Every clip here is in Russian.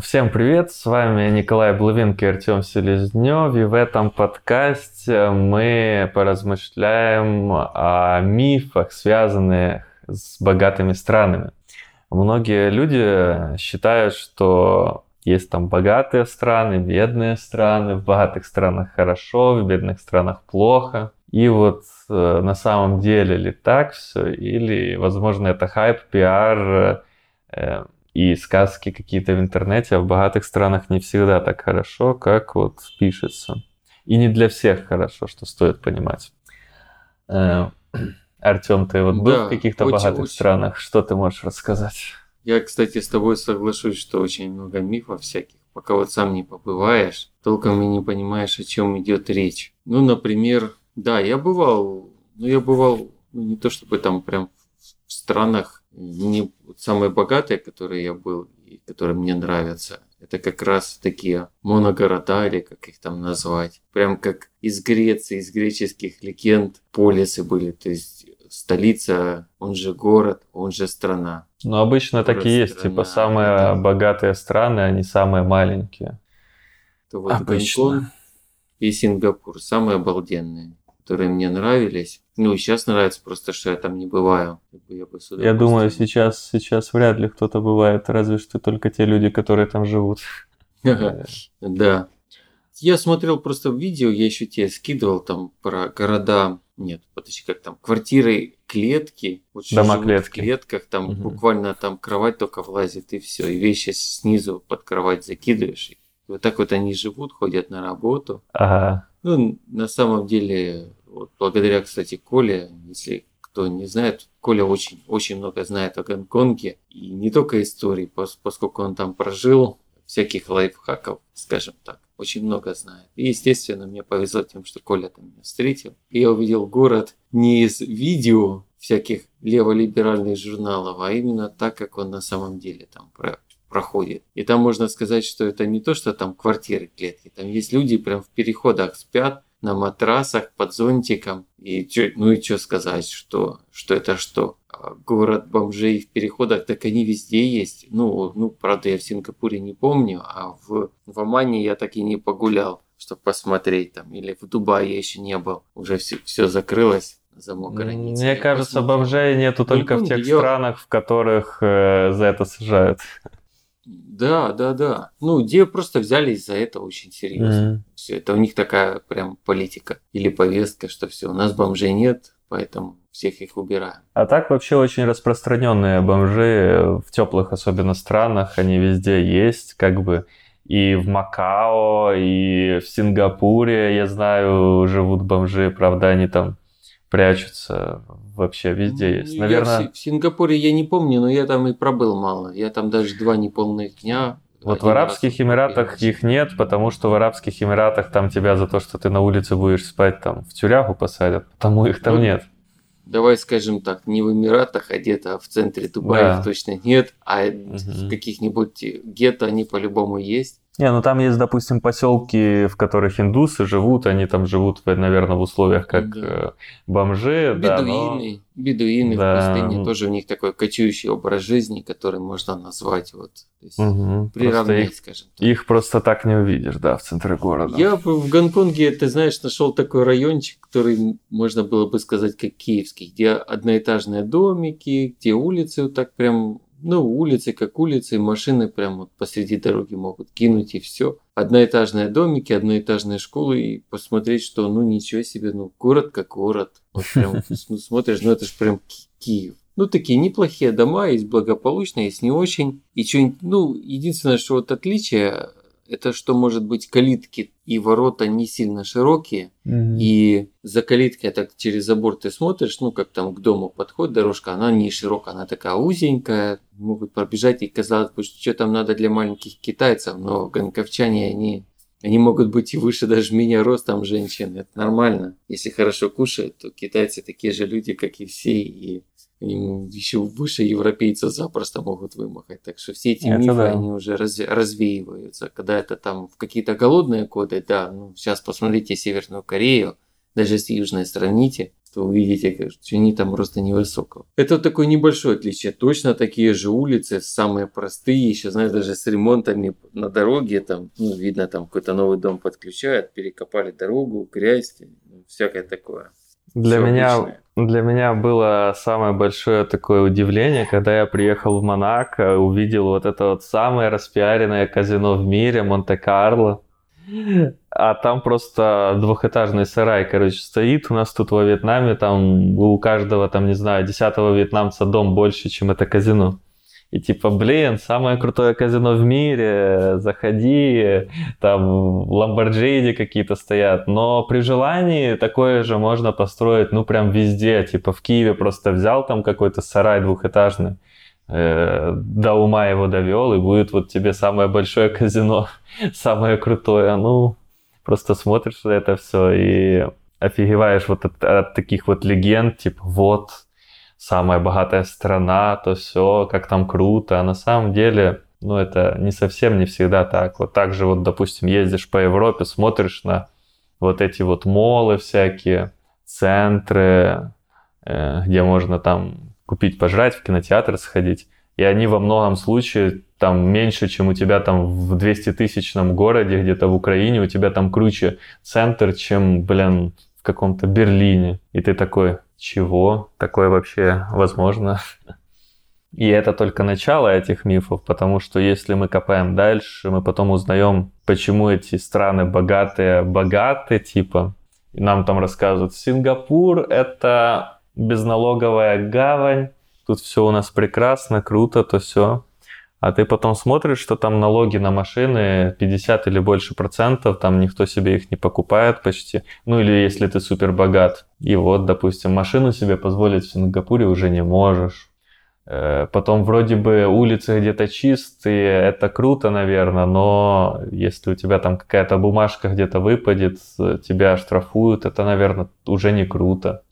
Всем привет, с вами Николай Блавинка и Артем Селезнев, и в этом подкасте мы поразмышляем о мифах, связанных с богатыми странами. Многие люди считают, что есть там богатые страны, бедные страны, в богатых странах хорошо, в бедных странах плохо. И вот э, на самом деле ли так все, или, возможно, это хайп, пиар, э, и сказки какие-то в интернете, а в богатых странах не всегда так хорошо, как вот пишется. И не для всех хорошо, что стоит понимать. Э, Артем, ты вот был да, в каких-то очень, богатых очень. странах? Что ты можешь рассказать? Я, кстати, с тобой соглашусь, что очень много мифов всяких. Пока вот сам не побываешь, толком и не понимаешь, о чем идет речь. Ну, например, да, я бывал, ну, я бывал, ну, не то чтобы там прям в странах не самые богатые, которые я был и которые мне нравятся, это как раз такие моногорода, или как их там назвать. Прям как из Греции, из греческих легенд полисы были. То есть столица, он же город, он же страна. Ну, обычно город, такие есть. Типа самые это... богатые страны, они самые маленькие. То вот обычно. Гонконг и Сингапур самые обалденные которые мне нравились. Ну, и сейчас нравится просто, что я там не бываю. Я, бы я думаю, сейчас, сейчас вряд ли кто-то бывает, разве что только те люди, которые там живут. Да. Я смотрел просто видео, я еще тебе скидывал там про города, нет, подожди, как там, квартиры, клетки. Вот Дома клетки. В клетках, там угу. буквально там кровать только влазит и все, и вещи снизу под кровать закидываешь. И вот так вот они живут, ходят на работу. Ага. Ну, на самом деле, вот благодаря, кстати, Коле, если кто не знает, Коля очень, очень много знает о Гонконге. И не только истории, поскольку он там прожил, всяких лайфхаков, скажем так, очень много знает. И, естественно, мне повезло тем, что Коля там меня встретил. И я увидел город не из видео всяких леволиберальных журналов, а именно так, как он на самом деле там проходит. И там можно сказать, что это не то, что там квартиры, клетки. Там есть люди прям в переходах спят на матрасах под зонтиком. И чё, ну и что сказать, что, что это что? А город бомжей в переходах, так они везде есть. Ну, ну, правда, я в Сингапуре не помню, а в, в Омане я так и не погулял, чтобы посмотреть там. Или в Дубае я еще не был. Уже все, все закрылось замок границы. Мне кажется, посмотрел. бомжей нету только ну, в тех я... странах, в которых э, за это сажают. Да, да, да. Ну, где просто взялись за это очень серьезно. Mm. Все, это у них такая прям политика или повестка, что все, у нас бомжей нет, поэтому всех их убираем. А так вообще очень распространенные бомжи в теплых особенно странах, они везде есть, как бы и в Макао, и в Сингапуре, я знаю, живут бомжи, правда, они там прячутся вообще везде есть. Наверное... Я в, в Сингапуре я не помню, но я там и пробыл мало. Я там даже два неполных дня. Вот в Арабских Эмиратах их нет, потому что в Арабских Эмиратах там тебя за то, что ты на улице будешь спать, там в тюрягу посадят, потому их там ну, нет. Давай скажем так, не в Эмиратах, а где-то в центре Дубая да. точно нет, а угу. в каких-нибудь гетто они по-любому есть. Не, ну там есть, допустим, поселки, в которых индусы живут, они там живут, наверное, в условиях как да. Э, бомжи. Бедуины, да, но... бедуины да. в пустыне, тоже у них такой кочующий образ жизни, который можно назвать вот, есть, угу. приравнять, их, скажем так. Их просто так не увидишь, да, в центре города. Я в Гонконге, ты знаешь, нашел такой райончик, который можно было бы сказать как киевский, где одноэтажные домики, где улицы вот так прям ну, улицы как улицы, машины прямо вот посреди дороги могут кинуть и все. Одноэтажные домики, одноэтажные школы и посмотреть, что ну ничего себе, ну город как город. Вот прям ну, смотришь, ну это же прям Киев. Ну, такие неплохие дома, есть благополучные, есть не очень. И что ну, единственное, что вот отличие это что может быть калитки и ворота не сильно широкие, mm-hmm. и за калиткой так через забор ты смотришь, ну как там к дому подходит дорожка, она не широкая, она такая узенькая, могут пробежать и казалось бы, что, что там надо для маленьких китайцев, но гонковчане они они могут быть и выше даже меня ростом женщин. Это нормально. Если хорошо кушают, то китайцы такие же люди, как и все. И им еще выше европейца запросто могут вымахать. Так что все эти это мифы, да. они уже раз, развеиваются. Когда это там в какие-то голодные годы, да, ну сейчас посмотрите Северную Корею, даже если южной сравните, то увидите, что они там роста невысокого. Это такое небольшое отличие. Точно такие же улицы, самые простые, еще, знаешь, даже с ремонтами на дороге, там, ну, видно, там какой-то новый дом подключают, перекопали дорогу, грязь, всякое такое. Для меня, для меня было самое большое такое удивление, когда я приехал в Монако, увидел вот это вот самое распиаренное казино в мире, Монте-Карло. А там просто двухэтажный сарай, короче, стоит. У нас тут во Вьетнаме, там у каждого, там, не знаю, десятого вьетнамца дом больше, чем это казино. И типа, блин, самое крутое казино в мире, заходи, там ламборджини какие-то стоят. Но при желании такое же можно построить, ну, прям везде. Типа в Киеве просто взял там какой-то сарай двухэтажный, э, до ума его довел, и будет вот тебе самое большое казино, самое крутое. Ну, просто смотришь на это все и офигеваешь вот от, от таких вот легенд, типа, вот, самая богатая страна, то все, как там круто. А на самом деле, ну, это не совсем не всегда так. Вот так же, вот, допустим, ездишь по Европе, смотришь на вот эти вот молы всякие, центры, э, где можно там купить пожрать, в кинотеатр сходить. И они во многом случае там меньше, чем у тебя там в 200-тысячном городе, где-то в Украине, у тебя там круче центр, чем, блин, в каком-то Берлине. И ты такой, чего? Такое вообще возможно? И это только начало этих мифов, потому что если мы копаем дальше, мы потом узнаем, почему эти страны богатые, богаты, типа, и нам там рассказывают, Сингапур — это безналоговая гавань, тут все у нас прекрасно, круто, то все а ты потом смотришь, что там налоги на машины 50 или больше процентов, там никто себе их не покупает почти. Ну или если ты супер богат. И вот, допустим, машину себе позволить в Сингапуре уже не можешь. Э, потом вроде бы улицы где-то чистые, это круто, наверное, но если у тебя там какая-то бумажка где-то выпадет, тебя штрафуют, это, наверное, уже не круто.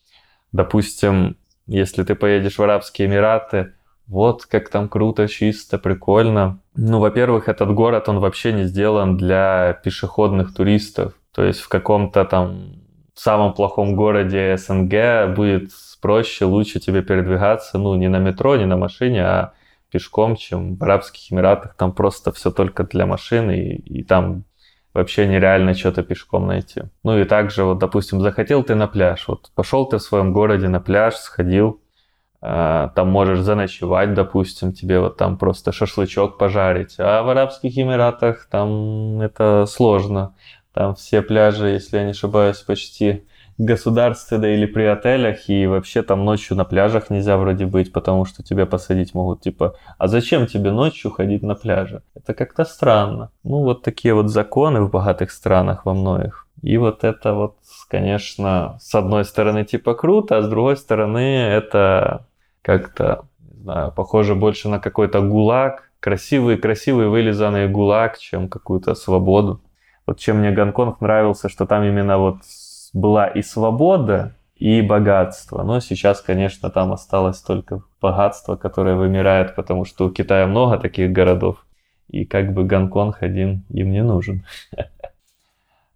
Допустим, если ты поедешь в Арабские Эмираты, вот как там круто, чисто, прикольно. Ну, во-первых, этот город, он вообще не сделан для пешеходных туристов. То есть в каком-то там самом плохом городе СНГ будет проще, лучше тебе передвигаться, ну, не на метро, не на машине, а пешком, чем в Арабских Эмиратах. Там просто все только для машины, и, и там вообще нереально что-то пешком найти. Ну и также, вот, допустим, захотел ты на пляж, вот пошел ты в своем городе на пляж, сходил, там можешь заночевать, допустим, тебе вот там просто шашлычок пожарить. А в Арабских Эмиратах там это сложно. Там все пляжи, если я не ошибаюсь, почти государственные или при отелях, и вообще там ночью на пляжах нельзя вроде быть, потому что тебя посадить могут, типа, а зачем тебе ночью ходить на пляже? Это как-то странно. Ну, вот такие вот законы в богатых странах во многих. И вот это вот, конечно, с одной стороны типа круто, а с другой стороны это как-то, не знаю, похоже больше на какой-то гулаг, красивый, красивый вылизанный гулаг, чем какую-то свободу. Вот чем мне Гонконг нравился, что там именно вот была и свобода, и богатство. Но сейчас, конечно, там осталось только богатство, которое вымирает, потому что у Китая много таких городов. И как бы Гонконг один им не нужен.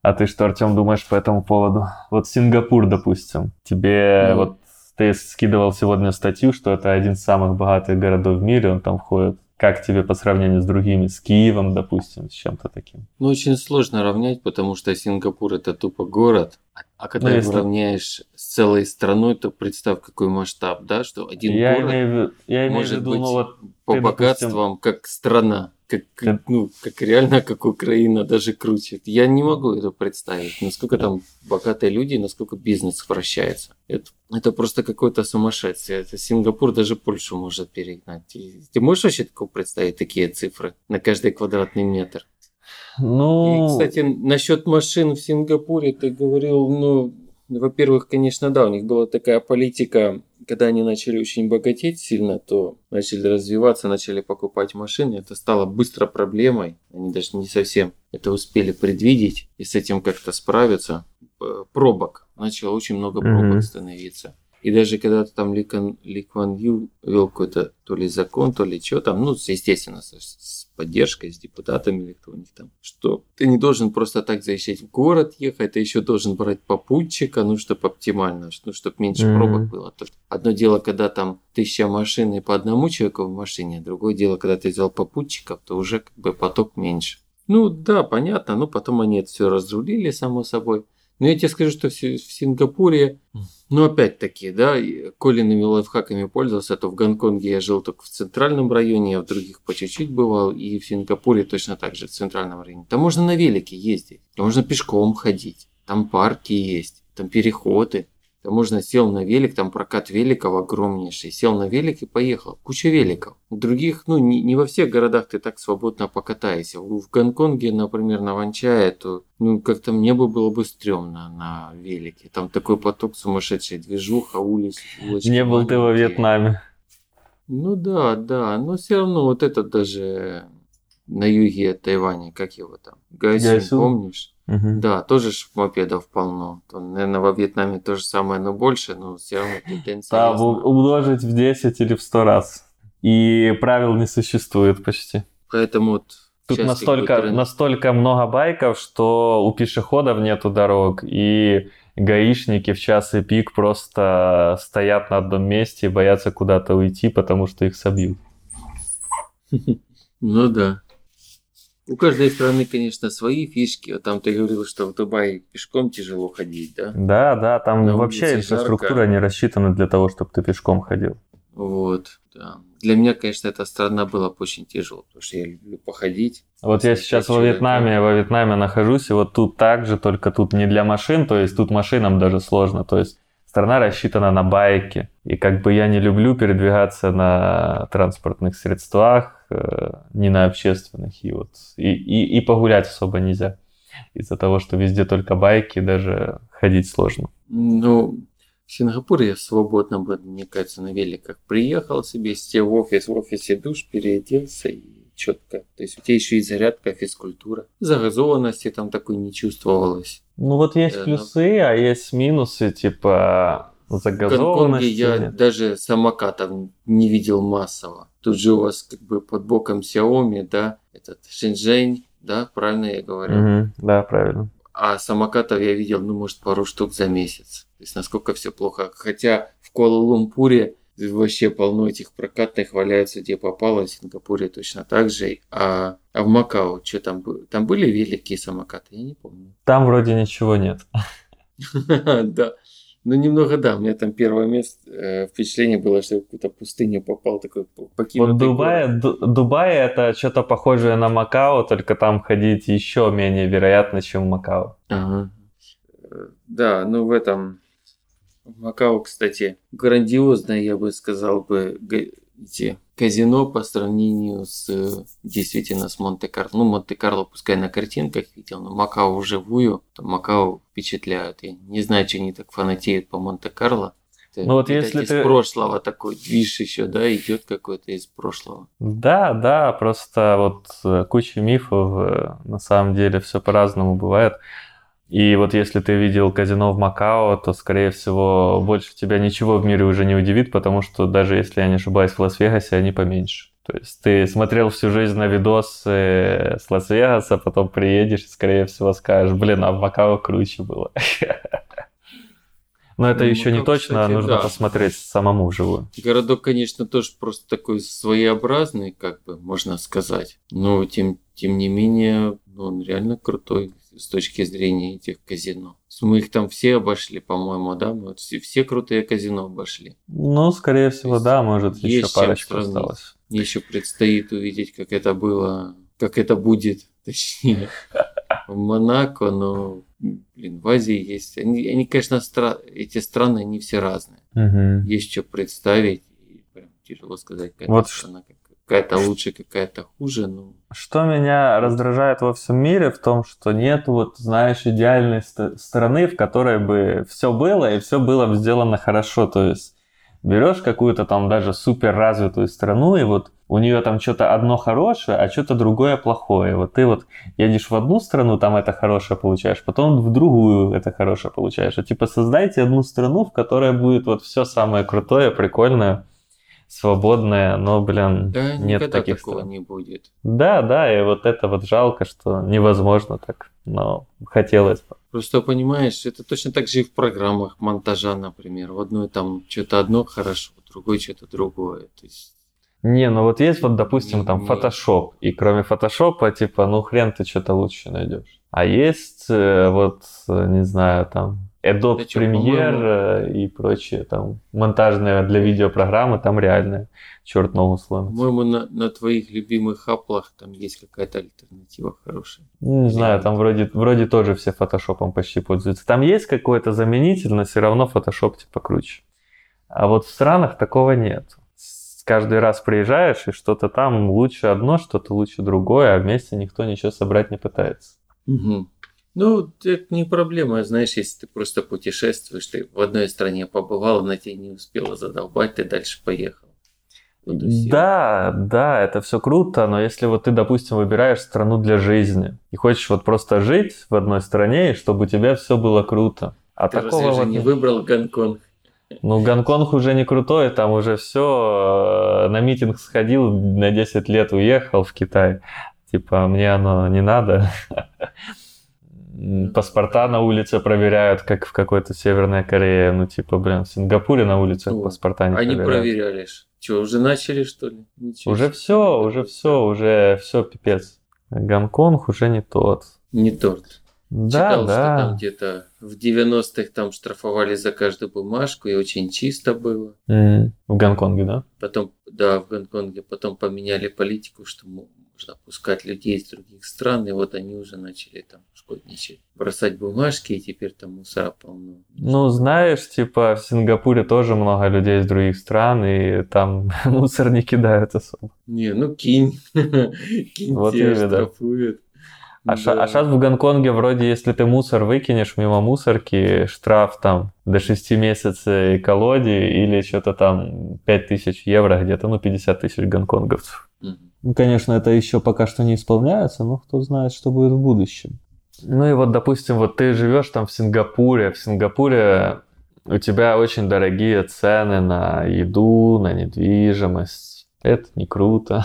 А ты что, Артем, думаешь по этому поводу? Вот Сингапур, допустим. Тебе ну, вот ты скидывал сегодня статью, что это один из самых богатых городов в мире, он там входит. Как тебе по сравнению с другими, с Киевом, допустим, с чем-то таким? Ну, очень сложно равнять, потому что Сингапур это тупо город. А когда ну, если... равняешь с целой страной, то представь, какой масштаб, да, что один я город имею, я имею может виду, быть ну, вот по ты, богатствам допустим... как страна как, ну, как реально, как Украина, даже круче. Я не могу это представить, насколько там богатые люди, насколько бизнес вращается. Это, это просто какое-то сумасшествие. Это Сингапур даже Польшу может перегнать. И ты можешь вообще такого представить, такие цифры на каждый квадратный метр? Ну... И, кстати, насчет машин в Сингапуре ты говорил, ну, во-первых, конечно, да, у них была такая политика когда они начали очень богатеть сильно, то начали развиваться, начали покупать машины. Это стало быстро проблемой. Они даже не совсем это успели предвидеть и с этим как-то справиться. Пробок. Начало очень много пробок mm-hmm. становиться. И даже когда там Ли Кван Ю вел какой-то то ли закон, то ли что там, ну, естественно, с, с поддержкой, с депутатами или кто у них там, что ты не должен просто так заезжать в город ехать, ты еще должен брать попутчика, ну, чтобы оптимально, ну, чтобы меньше mm-hmm. пробок было. Одно дело, когда там тысяча машин и по одному человеку в машине, другое дело, когда ты взял попутчиков, то уже как бы поток меньше. Ну да, понятно, но потом они это все разрулили, само собой. Но я тебе скажу, что в Сингапуре, ну опять-таки, да, Колиными лайфхаками пользовался, то в Гонконге я жил только в центральном районе, а в других по чуть-чуть бывал, и в Сингапуре точно так же, в центральном районе. Там можно на велике ездить, там можно пешком ходить, там парки есть, там переходы. Там можно сел на велик, там прокат великов огромнейший. Сел на велик и поехал. Куча великов. В других, ну не, не во всех городах ты так свободно покатаешься. В Гонконге, например, на Ванчае, то ну как-то мне бы было бы стрёмно на велике. Там такой поток сумасшедший, движуха, улиц. Улочки, не был ты во Вьетнаме. Ну да, да, но все равно вот этот даже на юге Тайваня, как его там, Гайсин, помнишь? Угу. Да, тоже ж мопедов полно. То, наверное, во Вьетнаме то же самое, но больше, но все равно тенденция Да, умножить в 10 или в 100 раз. И правил не существует почти. Поэтому вот Тут настолько, настолько много байков, что у пешеходов нету дорог, и гаишники в час и пик просто стоят на одном месте и боятся куда-то уйти, потому что их собьют. Ну да. У каждой страны, конечно, свои фишки. Вот там ты говорил, что в Дубае пешком тяжело ходить, да? Да, да, там На вообще инфраструктура жарко. не рассчитана для того, чтобы ты пешком ходил. Вот, да. Для меня, конечно, эта страна была очень тяжело, потому что я люблю походить. Вот я сейчас во Вьетнаме, во Вьетнаме нахожусь, и вот тут так же, только тут не для машин, то есть тут машинам даже сложно, то есть страна рассчитана на байки. И как бы я не люблю передвигаться на транспортных средствах, э, не на общественных. И, вот, и, и, и погулять особо нельзя. Из-за того, что везде только байки, даже ходить сложно. Ну, в Сингапуре я свободно бы, мне кажется, на великах приехал себе, сел в офис, в офисе душ, переоделся и четко. То есть у тебя еще и зарядка, физкультура. Загазованности там такой не чувствовалось. Ну вот есть да, плюсы, но... а есть минусы, типа загазованности. В Гонконге я даже самокатов не видел массово. Тут же у вас как бы под боком Xiaomi, да, этот Шэньчжэнь, да, правильно я говорю? Угу, да, правильно. А самокатов я видел, ну, может, пару штук за месяц. То есть, насколько все плохо. Хотя в Куала-Лумпуре вообще полно этих прокатных валяются, где попало, в Сингапуре точно так же. А, а в Макао, что там было? Там были великие самокаты? Я не помню. Там вроде ничего нет. Да. Ну, немного да. У меня там первое место э, впечатление было, что я в какую-то пустыню попал, такой покинутый Вот Дубай, Дубай это что-то похожее на Макао, только там ходить еще менее вероятно, чем в Макао. Ага. Э, да, ну в этом Макао, кстати, грандиозное, я бы сказал бы, эти казино по сравнению с действительно с Монте-Карло. Ну, Монте-Карло пускай на картинках видел, но Макао вживую, то Макао впечатляют. Я не знаю, что они так фанатеют по Монте-Карло. ну вот если из ты... прошлого такой движ еще, да, идет какой-то из прошлого. Да, да, просто вот э, куча мифов, э, на самом деле все по-разному бывает. И вот если ты видел казино в Макао, то, скорее всего, больше тебя ничего в мире уже не удивит, потому что даже если я не ошибаюсь, в Лас-Вегасе они поменьше. То есть ты смотрел всю жизнь на видосы с Лас-Вегаса, потом приедешь и, скорее всего, скажешь, блин, а в Макао круче было. Но это ну, еще не точно, кстати, нужно да. посмотреть самому вживую. Городок, конечно, тоже просто такой своеобразный, как бы можно сказать. Но тем, тем не менее, он реально крутой с точки зрения этих казино. Мы их там все обошли, по-моему, да? Мы вот все, все крутые казино обошли. Ну, скорее всего, да, может, еще парочку осталось. Мне еще предстоит увидеть, как это было, как это будет, точнее, в Монако, но, блин, в Азии есть. Они, они конечно, стра... эти страны, они все разные. Угу. Есть что представить. И прям тяжело сказать, какая вот страна как какая-то лучше, какая-то хуже. Ну. Что меня раздражает во всем мире в том, что нет вот, знаешь, идеальной ст- страны, в которой бы все было и все было сделано хорошо. То есть берешь какую-то там даже супер развитую страну и вот у нее там что-то одно хорошее, а что-то другое плохое. Вот ты вот едешь в одну страну, там это хорошее получаешь, потом в другую это хорошее получаешь. А типа создайте одну страну, в которой будет вот все самое крутое, прикольное, свободное, но, блин, Да, нет таких такого стран. не будет. Да, да, и вот это вот жалко, что невозможно так, но хотелось бы. Просто понимаешь, это точно так же и в программах монтажа, например. В одной там что-то одно хорошо, в другой что-то другое. То есть, Не, ну вот есть вот, допустим, там Не. Photoshop, и кроме Photoshop, типа, ну хрен ты что-то лучше найдешь. А есть э, вот, э, не знаю, там Adobe Premiere э, и прочие там монтажные для видеопрограммы, там реально черт ногу сломит. по-моему, на, на твоих любимых аплах там есть какая-то альтернатива хорошая. Ну, Не знаю, там вроде, вроде тоже все фотошопом почти пользуются. Там есть какой-то заменитель, но все равно фотошоп типа круче. А вот в странах такого нет. Каждый раз приезжаешь, и что-то там лучше одно, что-то лучше другое, а вместе никто ничего собрать не пытается. Мгм. Ну, это не проблема, знаешь, если ты просто путешествуешь, ты в одной стране побывал, она тебе не успела задолбать, ты дальше поехал. Всё. Да, да, это все круто, но если вот ты, допустим, выбираешь страну для жизни и хочешь вот просто жить в одной стране, и чтобы у тебя все было круто. А Ты такого вот не выбрал Гонконг? Ну, Гонконг уже не крутой, там уже все. На митинг сходил, на 10 лет уехал в Китай. Типа, мне оно не надо. Паспорта на улице проверяют, как в какой-то Северной Корее. Ну, типа, блин, в Сингапуре на улицах Ну, паспорта не Они проверяют. проверяли. Что, уже начали, что ли? Ничего Уже все, уже все, уже все пипец. Гонконг уже не тот. Не торт. Да, Читал, что там да. где-то в 90-х там штрафовали за каждую бумажку, и очень чисто было. М, В Гонконге, да? Потом, да, в Гонконге потом поменяли политику, что можно пускать людей из других стран, и вот они уже начали там шкодничать. Бросать бумажки, и теперь там мусора полно. Ну, знаешь, типа в Сингапуре тоже много людей из других стран, и там мусор не кидают особо. Не, ну кинь. кинь Вот именно. штрафуют. А, Да. сейчас в Гонконге вроде, если ты мусор выкинешь мимо мусорки, штраф там до 6 месяцев колоди или что-то там 5000 евро где-то, ну 50 тысяч гонконговцев. Ну, конечно, это еще пока что не исполняется, но кто знает, что будет в будущем. Ну и вот, допустим, вот ты живешь там в Сингапуре. В Сингапуре у тебя очень дорогие цены на еду, на недвижимость. Это не круто.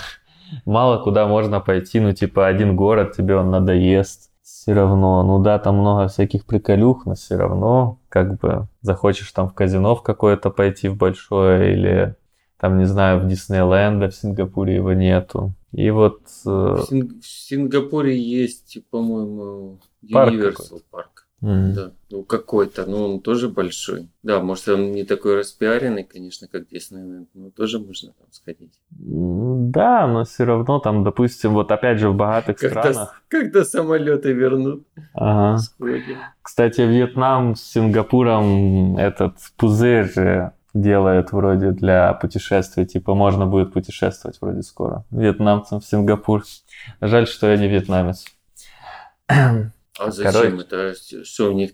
Мало куда можно пойти, ну типа один город тебе он надоест. Все равно, ну да, там много всяких приколюх, но все равно, как бы, захочешь там в казино в какое-то пойти в большое или там, не знаю, в Диснейленд, а в Сингапуре его нету. И вот э, В, Синг- в Сингапуре есть, по-моему, Парк Universal парк. М, Да, ну какой-то, но он тоже большой. Да, может он не такой распиаренный, конечно, как Диснейленд, но тоже можно там сходить. да, но все равно там, допустим, вот опять же в богатых Когда, странах. когда самолеты вернут, Ага. Кстати, Вьетнам с Сингапуром этот пузырь э, делает вроде для путешествий. Типа можно будет путешествовать вроде скоро. Вьетнамцам в Сингапур. Жаль, что я не вьетнамец. А зачем Короче. это? Что у них?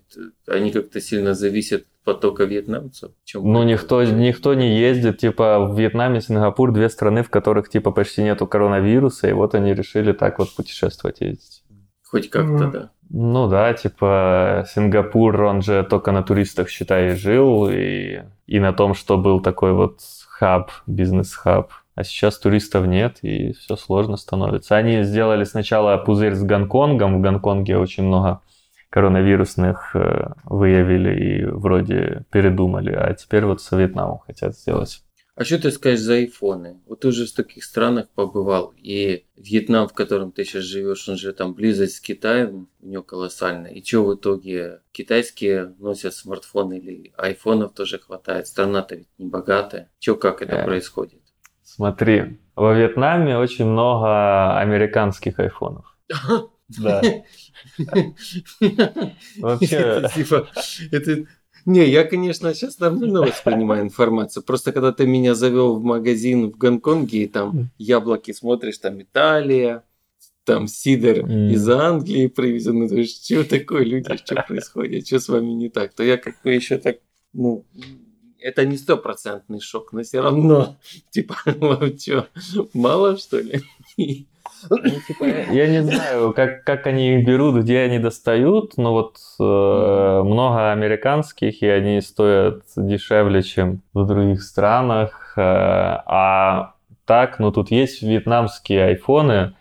Они как-то сильно зависят от потока вьетнамцев? Чем Ну, никто, никто не ездит. Типа в Вьетнаме, Сингапур, две страны, в которых типа почти нету коронавируса, и вот они решили так вот путешествовать ездить. Хоть как-то, Ну, да. Ну да, типа Сингапур, он же только на туристах, считай, жил, и, и на том, что был такой вот хаб, бизнес-хаб. А сейчас туристов нет, и все сложно становится. Они сделали сначала пузырь с Гонконгом. В Гонконге очень много коронавирусных э, выявили и вроде передумали. А теперь вот с Вьетнамом хотят сделать. А что ты скажешь за айфоны? Вот ты уже в таких странах побывал, и Вьетнам, в котором ты сейчас живешь, он же там близость с Китаем, у него колоссальная. И что в итоге? Китайские носят смартфоны или айфонов тоже хватает? Страна-то ведь не богатая. Че, как это Э. происходит? Смотри, во Вьетнаме очень много американских айфонов. Да. Вообще- Это типа, это... Не, я, конечно, сейчас нормально воспринимаю информацию. Просто когда ты меня завел в магазин в Гонконге, и там яблоки смотришь, там Италия, там сидр М. из Англии привезен, ну, думаешь, что такое, люди, что происходит, что с вами не так, то я как бы еще так, ну, это не стопроцентный шок, но все равно, типа, что, мало что ли? Ну, типа, я не знаю, как, как они их берут, где они достают, но вот э, много американских, и они стоят дешевле, чем в других странах. Э, а так, ну тут есть вьетнамские айфоны,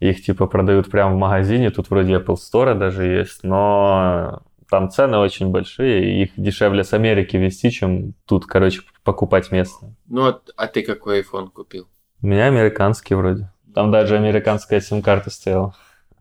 их типа продают прямо в магазине, тут вроде Apple Store даже есть, но там цены очень большие, их дешевле с Америки везти, чем тут, короче, покупать местные. Ну, а, а ты какой iPhone купил? У меня американский вроде. Там даже американская сим-карта стояла.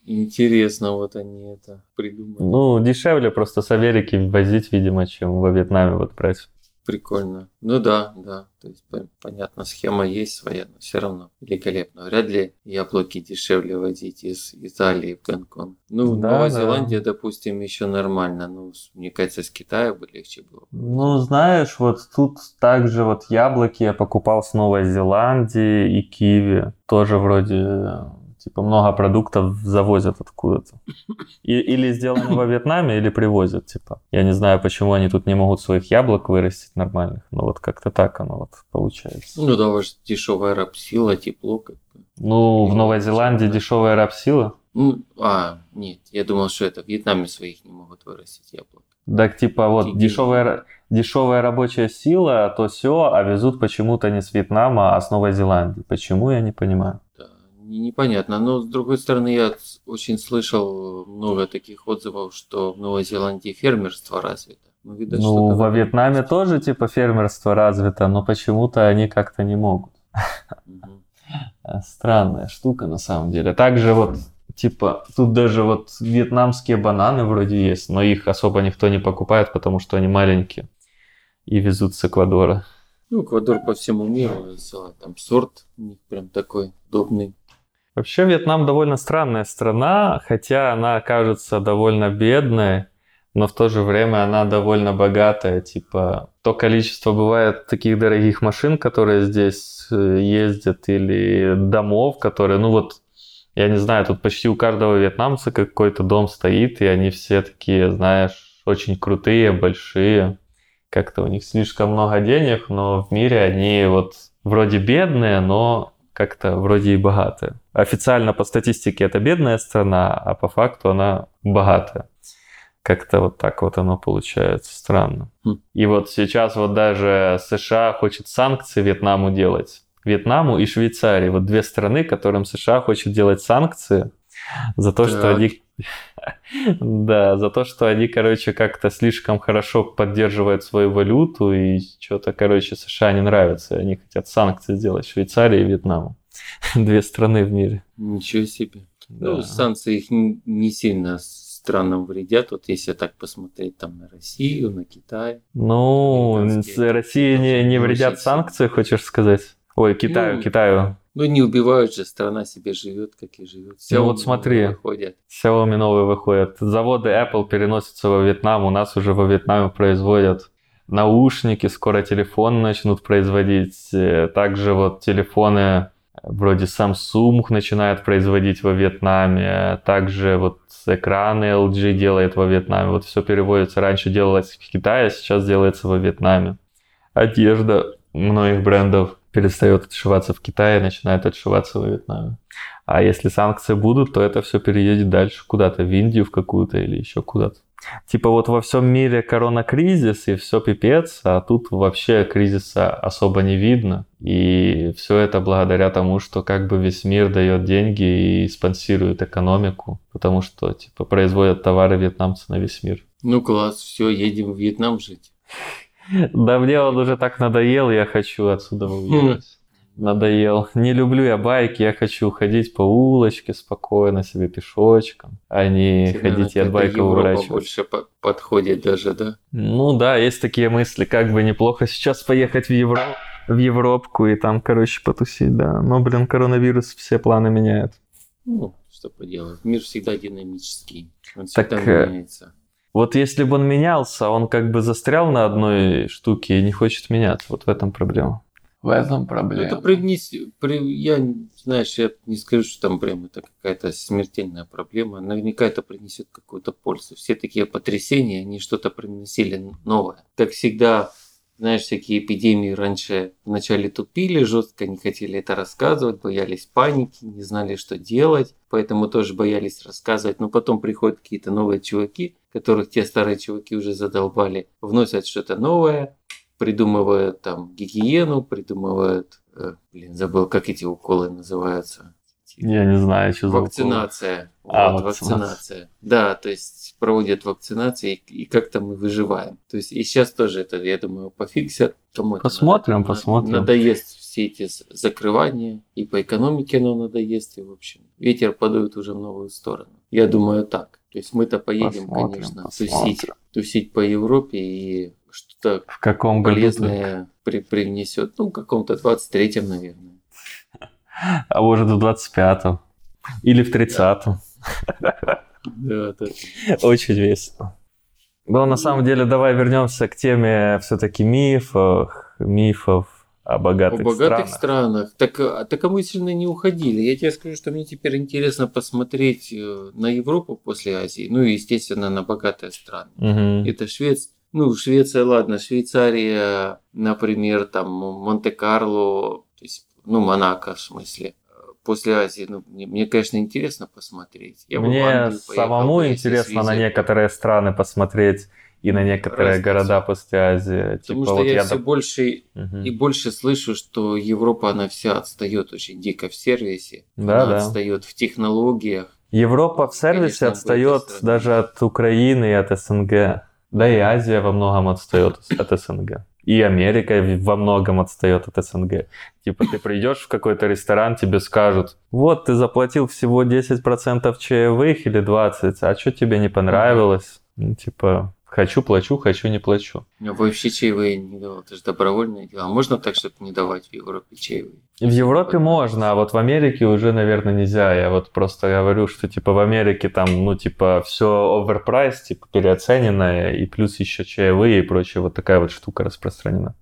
Интересно, вот они это придумали. Ну, дешевле просто с Америки возить, видимо, чем во Вьетнаме вот брать. Прикольно. Ну да, да. То есть, понятно, схема есть своя, но все равно великолепно. Вряд ли яблоки дешевле возить из Италии в Гонконг. Ну, да, Новая да. Зеландия, допустим, еще нормально. Ну, мне кажется, с Китая бы легче было. Ну, знаешь, вот тут также вот яблоки я покупал с Новой Зеландии и киви. Тоже вроде Типа много продуктов завозят откуда-то. И, или сделано во Вьетнаме, или привозят, типа. Я не знаю, почему они тут не могут своих яблок вырастить нормальных. Но вот как-то так оно вот получается. Ну да, ваш дешевая рапсила, тепло как бы. Ну, в Новой Зеландии дешевая рапсила. Ну, а, нет, я думал, что это в Вьетнаме своих не могут вырастить яблок. Так типа вот дешевая, дешевая рабочая сила, то все, а везут почему-то не с Вьетнама, а с Новой Зеландии. Почему, я не понимаю непонятно. Но, с другой стороны, я очень слышал много таких отзывов, что в Новой Зеландии фермерство развито. Ну, видать, ну во Вьетнаме тоже типа фермерство развито, но почему-то они как-то не могут. Странная штука на самом деле. Также вот типа тут даже вот вьетнамские бананы вроде есть, но их особо никто не покупает, потому что они маленькие и везут с Эквадора. Ну, Эквадор по всему миру, там сорт у них прям такой удобный. Вообще Вьетнам довольно странная страна, хотя она кажется довольно бедной, но в то же время она довольно богатая. Типа то количество бывает таких дорогих машин, которые здесь э, ездят, или домов, которые, ну вот, я не знаю, тут почти у каждого вьетнамца какой-то дом стоит, и они все такие, знаешь, очень крутые, большие. Как-то у них слишком много денег, но в мире они вот вроде бедные, но как-то вроде и богатая. Официально по статистике это бедная страна, а по факту она богатая. Как-то вот так вот оно получается странно. Хм. И вот сейчас вот даже США хочет санкции Вьетнаму делать. Вьетнаму и Швейцарии. Вот две страны, которым США хочет делать санкции за то, так. что они да, за то, что они, короче, как-то слишком хорошо поддерживают свою валюту, и что-то, короче, США не нравится. Они хотят санкции сделать Швейцарии и Вьетнаму. Две страны в мире. Ничего себе. Да. Ну, санкции их не сильно странам вредят, вот если так посмотреть там на Россию, на Китай. Ну, России не, не вредят санкции, хочешь сказать? Ой, Китаю, ну, Китаю. Ну, не убивают же, страна себе живет, как и живет. Xiaomi ну вот смотри, выходят. Xiaomi новые выходят. Заводы Apple переносятся во Вьетнам, у нас уже во Вьетнаме производят наушники, скоро телефоны начнут производить. Э, также вот телефоны вроде Samsung начинает производить во Вьетнаме. Также вот экраны LG делает во Вьетнаме. Вот все переводится. Раньше делалось в Китае, а сейчас делается во Вьетнаме. Одежда многих брендов перестает отшиваться в Китае, начинает отшиваться во Вьетнаме. А если санкции будут, то это все переедет дальше куда-то, в Индию в какую-то или еще куда-то. Типа вот во всем мире корона-кризис и все пипец, а тут вообще кризиса особо не видно. И все это благодаря тому, что как бы весь мир дает деньги и спонсирует экономику, потому что типа производят товары вьетнамцы на весь мир. Ну класс, все, едем в Вьетнам жить. Да мне он уже так надоел, я хочу отсюда уехать. Надоел. Не люблю я байки, я хочу ходить по улочке спокойно себе пешочком, а не Тебе ходить и от байка уворачиваться. больше подходит даже, да? Ну да, есть такие мысли, как бы неплохо сейчас поехать в Европу в Европку и там, короче, потусить, да. Но, блин, коронавирус все планы меняет. Ну, что поделать. Мир всегда динамический. Он всегда так, э, меняется. Вот если бы он менялся, он как бы застрял на одной штуке и не хочет меняться. Вот в этом проблема. В этом проблема. Это принести, при, я, знаешь, я не скажу, что там прям это какая-то смертельная проблема. Наверняка это принесет какую-то пользу. Все такие потрясения, они что-то приносили новое. Как всегда, знаешь, всякие эпидемии раньше вначале тупили жестко, не хотели это рассказывать, боялись паники, не знали, что делать, поэтому тоже боялись рассказывать. Но потом приходят какие-то новые чуваки, которых те старые чуваки уже задолбали, вносят что-то новое, придумывают там гигиену, придумывают, э, блин, забыл, как эти уколы называются. Я не знаю, что за Вакцинация. А, вот, вакцинация. вакцинация. Да, то есть проводят вакцинации и, и как-то мы выживаем. То есть и сейчас тоже это, я думаю, пофиксят. Кому Посмотрим, надо- посмотрим. Надоест все эти закрывания, и по экономике оно надоест, и в общем. Ветер подует уже в новую сторону. Я думаю так. То есть мы-то поедем, Посмотрим, конечно, посмотрим. тусить, тусить по Европе и что-то В каком году? полезное при, привнесет. Ну, в каком-то 23-м, наверное. А может в 25-м. Или в 30-м. Да, да. Очень весело. Но на самом деле давай вернемся к теме все-таки мифов, мифов о О богатых, богатых странах. странах. Так, а- так а мы сильно не уходили. Я тебе скажу, что мне теперь интересно посмотреть э, на Европу после Азии. Ну и, естественно, на богатые страны. Мгм. Это Швеция. Ну, Швеция, ладно, Швейцария, например, там Монте-Карло, то есть, ну, Монако, в смысле. После Азии, ну, мне, мне, конечно, интересно посмотреть. Я Мне поехал самому интересно на некоторые страны посмотреть и на некоторые Разницу. города после Азии. Потому Типа что вот я я все доп- больше Мгм. И больше слышу, что Европа, она вся отстает очень дико в сервисе. Да, она да. отстает в технологиях. Европа в сервисе Конечно, отстает даже от Украины и от СНГ. Да и Азия во многом отстает от СНГ. И Америка во многом отстает от СНГ. Типа ты придешь в какой-то ресторан, тебе скажут, вот ты заплатил всего 10% чаевых или 20%, а что тебе не понравилось? Ну, типа, хочу, плачу, хочу, не плачу. Я вообще чаевые не давал. Это же добровольное дело. А можно так, чтобы не давать в Европе чаевые? В Европе Вот. можно, а вот в Америке уже, наверное, нельзя. Я вот просто говорю, что типа в Америке там, ну, типа, все оверпрайс, типа, переоцененное, и плюс еще чаевые и прочее, вот такая вот штука распространена.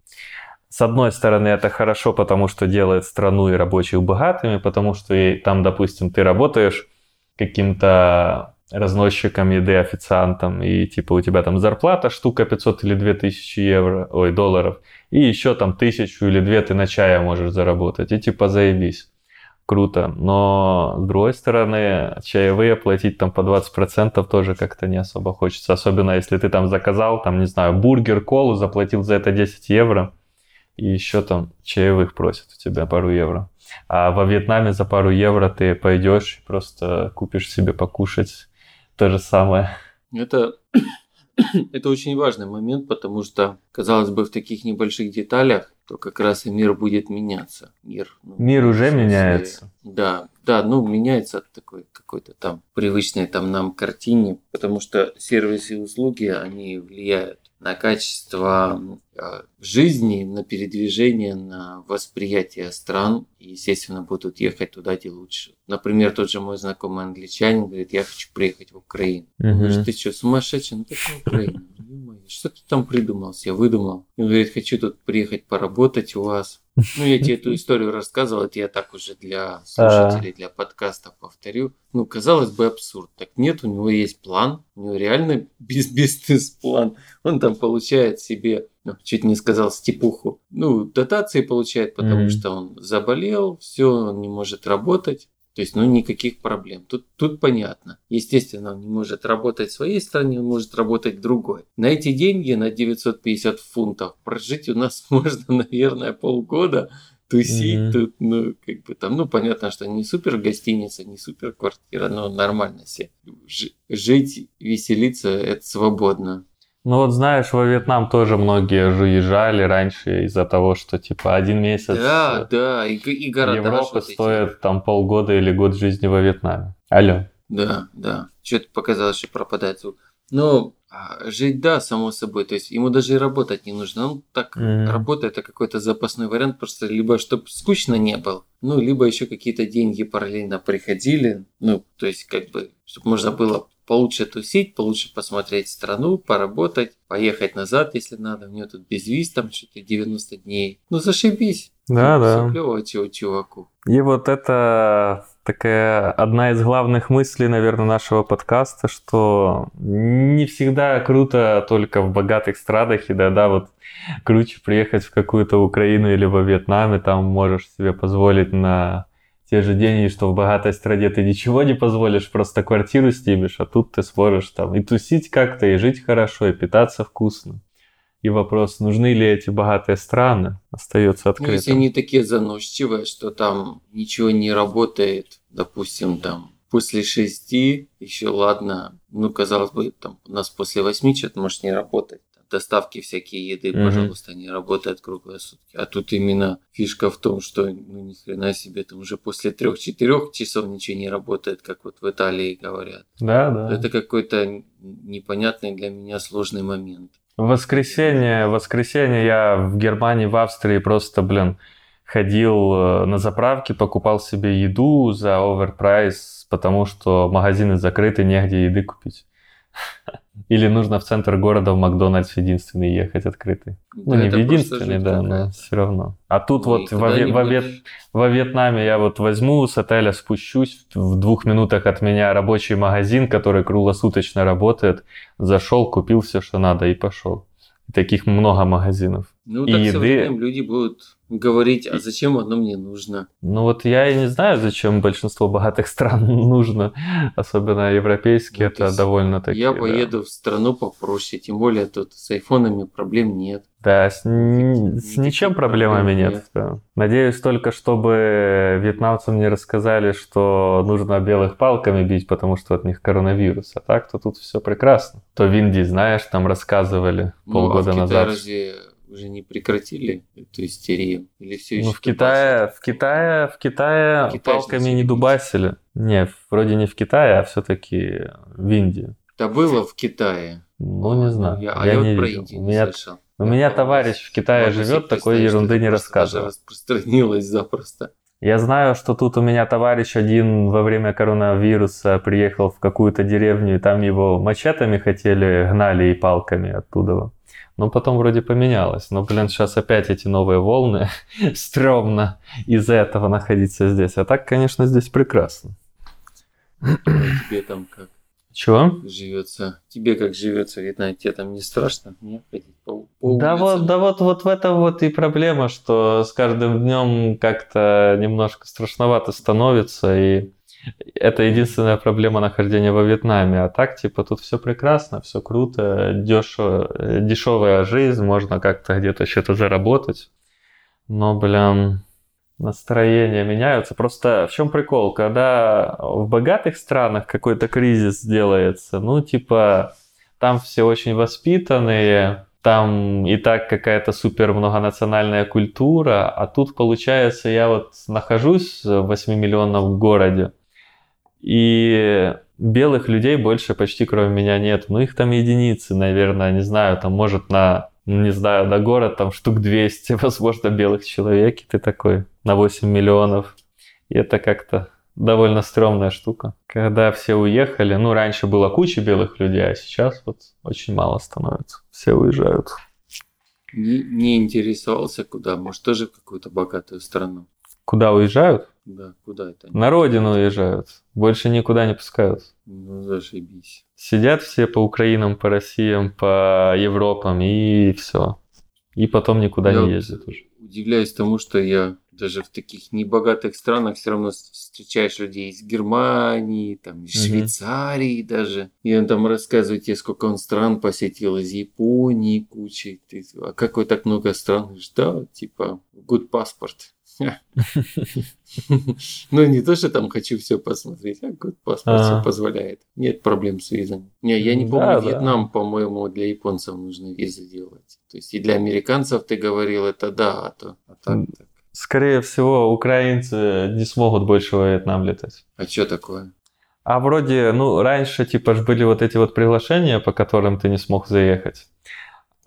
С одной стороны, это хорошо, потому что делает страну и рабочих богатыми, потому что и там, допустим, ты работаешь каким-то разносчиком еды, официантом, и типа у тебя там зарплата штука 500 или 2000 евро, ой, долларов, и еще там тысячу или две ты на чая можешь заработать, и типа заебись. Круто. Но с другой стороны, чаевые платить там по 20% тоже как-то не особо хочется. Особенно если ты там заказал, там, не знаю, бургер, колу, заплатил за это 10 евро, и еще там чаевых просят у тебя пару евро. А во Вьетнаме за пару евро ты пойдешь и просто купишь себе покушать то же самое. Это, это очень важный момент, потому что, казалось бы, в таких небольших деталях, то как раз и мир будет меняться. Мир, ну, Мир уже смысле, меняется. Да, да, ну меняется от такой какой-то там привычной там нам картине, потому что сервисы и услуги, они влияют на качество э, жизни, на передвижение, на восприятие стран, и, естественно, будут ехать туда, где лучше. Например, тот же мой знакомый англичанин говорит, я хочу приехать в Украину. Говорю, ты что, сумасшедший? Ну не Украина. Что ты там придумал себе, выдумал? Он говорит, хочу тут приехать поработать у вас. Ну, я тебе эту историю рассказывал, это я так уже для слушателей, для подкаста повторю. Ну, казалось бы, абсурд. Так нет, у него есть план, у него реально бизнес-план. Он там получает себе, ну, чуть не сказал, степуху. Ну, дотации получает, потому Мгм. что он заболел, все, он не может работать. То есть, ну, никаких проблем. Тут, тут понятно. Естественно, он не может работать в своей стране, он может работать в другой. На эти деньги, на 950 фунтов, прожить у нас можно, наверное, полгода, тусить Мгм. тут, ну, как бы там, ну, понятно, что не супер гостиница, не супер квартира, но нормально себе. Ж- жить, веселиться, это свободно. Ну вот знаешь, во Вьетнам тоже многие же уезжали раньше из-за того, что типа один месяц Да, э, да, и, и города Европы эти. стоит там полгода или год жизни во Вьетнаме. Алло. Да, да. Что-то показалось, что пропадает звук. Ну, а, жить, да, само собой. То есть ему даже и работать не нужно. Он так Мгм. работает, это какой-то запасной вариант, просто либо чтобы скучно не было, ну, либо еще какие-то деньги параллельно приходили. Ну, то есть, как бы, чтобы можно было получше тусить, получше посмотреть страну, поработать, поехать назад, если надо. У него тут без виз, там что-то 90 дней. Ну, зашибись. Да, Ну, да. всё клёво, чего чуваку. И вот это такая одна из главных мыслей, наверное, нашего подкаста, что не всегда круто только в богатых странах, и да-да, вот круче приехать в какую-то Украину или во Вьетнам, и там можешь себе позволить на те же деньги, что в богатой стране ты ничего не позволишь, просто квартиру снимешь, а тут ты сможешь там и тусить как-то, и жить хорошо, и питаться вкусно. И вопрос, нужны ли эти богатые страны, остается открытым. Ну, если они такие заносчивые, что там ничего не работает, допустим, там после шести, еще ладно, ну, казалось бы, там у нас после восьми что-то может не работать доставки всякие еды, mm-hmm. пожалуйста, они работают круглые сутки. А тут именно фишка в том, что ну ни хрена себе, там уже после трех-четырех часов ничего не работает, как вот в Италии говорят. Да, да. Это какой-то непонятный для меня сложный момент. В воскресенье, в воскресенье я в Германии, в Австрии просто, блин, ходил э, на заправке, покупал себе еду за оверпрайс, потому что магазины закрыты, негде еды купить. Или нужно в центр города в Макдональдс единственный ехать открытый. Ну, да, ну, не в единственный, да, но все равно. А тут ну, вот во, во, Вьет... во Вьетнаме я вот возьму с отеля, спущусь, в двух минутах от меня рабочий магазин, который круглосуточно работает, зашел, купил все, что надо и пошел. Таких много магазинов. Ну, и так еды... со временем люди будут говорить, а зачем оно мне нужно? Ну вот я и не знаю, зачем большинство богатых стран нужно, особенно европейские, ну, это довольно таки. Я поеду в страну попроще, тем более тут с айфонами проблем нет. Да, с, с ничем проблемами нет. нет. Да. Надеюсь только, чтобы вьетнамцам не рассказали, что нужно белых палками бить, потому что от них коронавирус. А так, то тут все прекрасно. То в Индии, знаешь, там рассказывали ну, полгода а в назад. Разве уже не прекратили эту истерию? Или все еще? Ну, в Китае, в Китае, в Китае палками не дубасили. Не, вроде не в Китае, а все-таки в Индии. Это было в Китае. Ну, не знаю. Я, а я, я не вот про Индию не меня, слышал. У я меня товарищ в Китае живет, такой ерунды не рассказывает. распространилось запросто. Я знаю, что тут у меня товарищ один во время коронавируса приехал в какую-то деревню, и там его мачетами хотели, гнали и палками оттуда. Но потом вроде поменялось. Но, блин, сейчас опять эти новые волны. Стремно из-за этого находиться здесь. А так, конечно, здесь прекрасно. Тебе там как? Чего? Живется. Тебе как живется, видно, тебе там не страшно, не ходить по, по Да вот, да вот, вот в этом вот и проблема, что с каждым днем как-то немножко страшновато становится, и это единственная проблема нахождения во Вьетнаме. А так, типа, тут все прекрасно, все круто, дешево, дешевая жизнь, можно как-то где-то что-то заработать. Но, блин, настроения меняются. Просто в чем прикол? Когда в богатых странах какой-то кризис делается, ну, типа, там все очень воспитанные, там и так какая-то супер многонациональная культура, а тут, получается, я вот нахожусь в 8-миллионном городе, и белых людей больше почти кроме меня нет. Ну, их там единицы, наверное, не знаю, там может на, не знаю, на город там штук 200, возможно, белых человек, и ты такой на 8 миллионов. И это как-то довольно стрёмная штука. Когда все уехали, ну, раньше было куча белых людей, а сейчас вот очень мало становится. Все уезжают. Не, не интересовался куда? Может, тоже в какую-то богатую страну? Куда уезжают? Да, куда это? На родину уезжают. Больше никуда не пускают. Ну, зашибись. Сидят все по Украинам, по Россиям, по Европам и все. И потом никуда я не ездят уже. Удивляюсь тому, что я даже в таких небогатых странах все равно встречаешь людей из Германии, там, из Швейцарии mm-hmm. даже. И он там рассказывает тебе, сколько он стран посетил, из Японии кучей. Ты, а какой так много стран? Да, типа, good паспорт. Ну, не то, что там хочу все посмотреть, а год паспорт все позволяет. Нет проблем с визами. Не, я не помню, Вьетнам, по-моему, для японцев нужно визы делать. То есть и для американцев ты говорил, это да, а то а так. Скорее всего, украинцы не смогут больше во Вьетнам летать. А что такое? А вроде, ну, раньше, типа, ж были вот эти вот приглашения, по которым ты не смог заехать.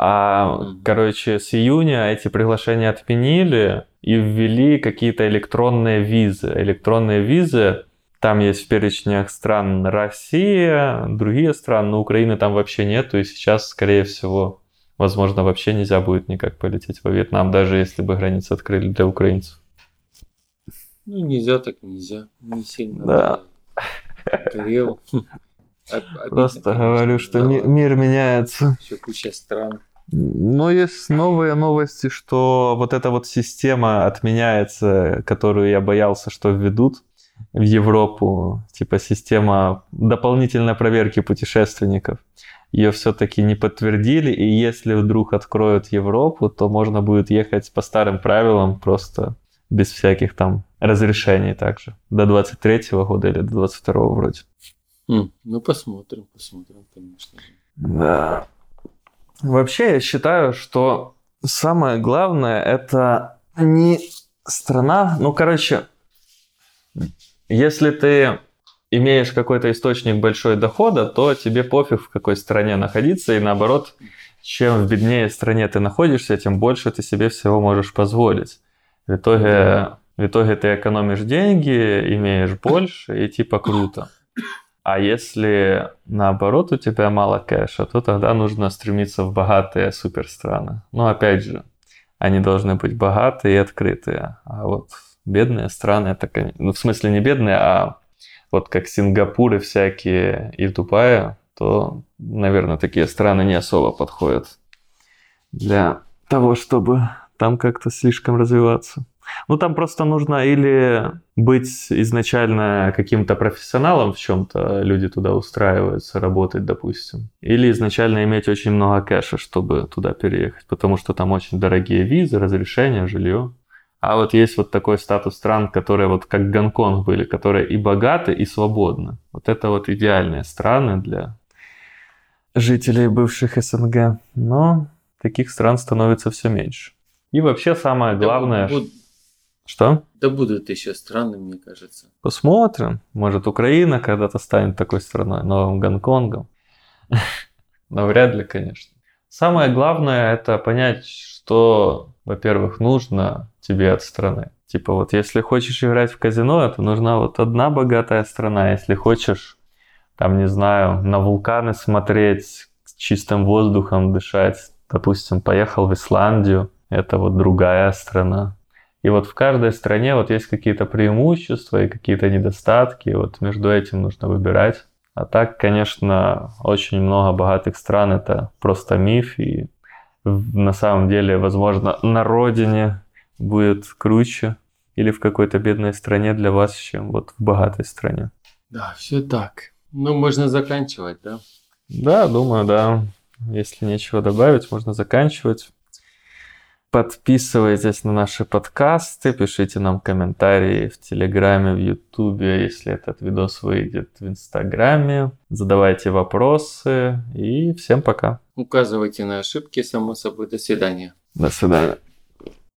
А, короче, с июня эти приглашения отменили и ввели какие-то электронные визы. Электронные визы, там есть в перечнях стран Россия, другие страны, но Украины там вообще нету, и сейчас, скорее всего, возможно, вообще нельзя будет никак полететь во Вьетнам, даже если бы границы открыли для украинцев. Ну, нельзя так нельзя. Не сильно. Да. Просто говорю, что ми- мир меняется. Еще куча стран. Но есть новые новости, что вот эта вот система отменяется, которую я боялся, что введут в Европу, типа система дополнительной проверки путешественников. Ее все-таки не подтвердили, и если вдруг откроют Европу, то можно будет ехать по старым правилам, просто без всяких там разрешений также. До 23 года или до 22 вроде. М, Ну, посмотрим, посмотрим, конечно же. Да. Вообще, я считаю, что самое главное это не страна. Ну, короче, если ты имеешь какой-то источник большой дохода, то тебе пофиг в какой стране находиться, и наоборот, чем в беднее стране ты находишься, тем больше ты себе всего можешь позволить. В итоге, в итоге ты экономишь деньги, имеешь больше, и типа круто. А если наоборот у тебя мало кэша, то тогда нужно стремиться в богатые суперстраны. Но опять же, они должны быть богатые и открытые. А вот бедные страны, это, ну, в смысле не бедные, а вот как Сингапур и всякие и Дубай, то, наверное, такие страны не особо подходят для того, чтобы там как-то слишком развиваться. Ну, там просто нужно или быть изначально каким-то профессионалом в чем-то, люди туда устраиваются, работать, допустим, или изначально иметь очень много кэша, чтобы туда переехать, потому что там очень дорогие визы, разрешения, жилье. А вот есть вот такой статус стран, которые вот как Гонконг были, которые и богаты, и свободны. Вот это вот идеальные страны для жителей бывших СНГ. Но таких стран становится все меньше. И вообще самое главное... Да, буд- Что? да будут еще страны, мне кажется. Посмотрим. Может, Украина когда-то станет такой страной, новым Гонконгом. Но вряд ли, конечно. Самое главное это понять, что, во-первых, нужно тебе от страны. Типа вот если хочешь играть в казино, это нужна вот одна богатая страна. Если хочешь, там, не знаю, на вулканы смотреть, с чистым воздухом дышать, допустим, поехал в Исландию, это вот другая страна. И вот в каждой стране вот есть какие-то преимущества и какие-то недостатки. И вот между этим нужно выбирать. А так, конечно, очень много богатых стран это просто миф. И на самом деле, возможно, на родине будет круче или в какой-то бедной стране для вас, чем вот в богатой стране. Да, все так. Ну, можно заканчивать, да? Да, думаю, да. Если нечего добавить, можно заканчивать. Подписывайтесь на наши подкасты, пишите нам комментарии в Телеграме, в Ютубе, если этот видос выйдет в Инстаграме. Задавайте вопросы и всем пока. Указывайте на ошибки, само собой. До свидания. До свидания.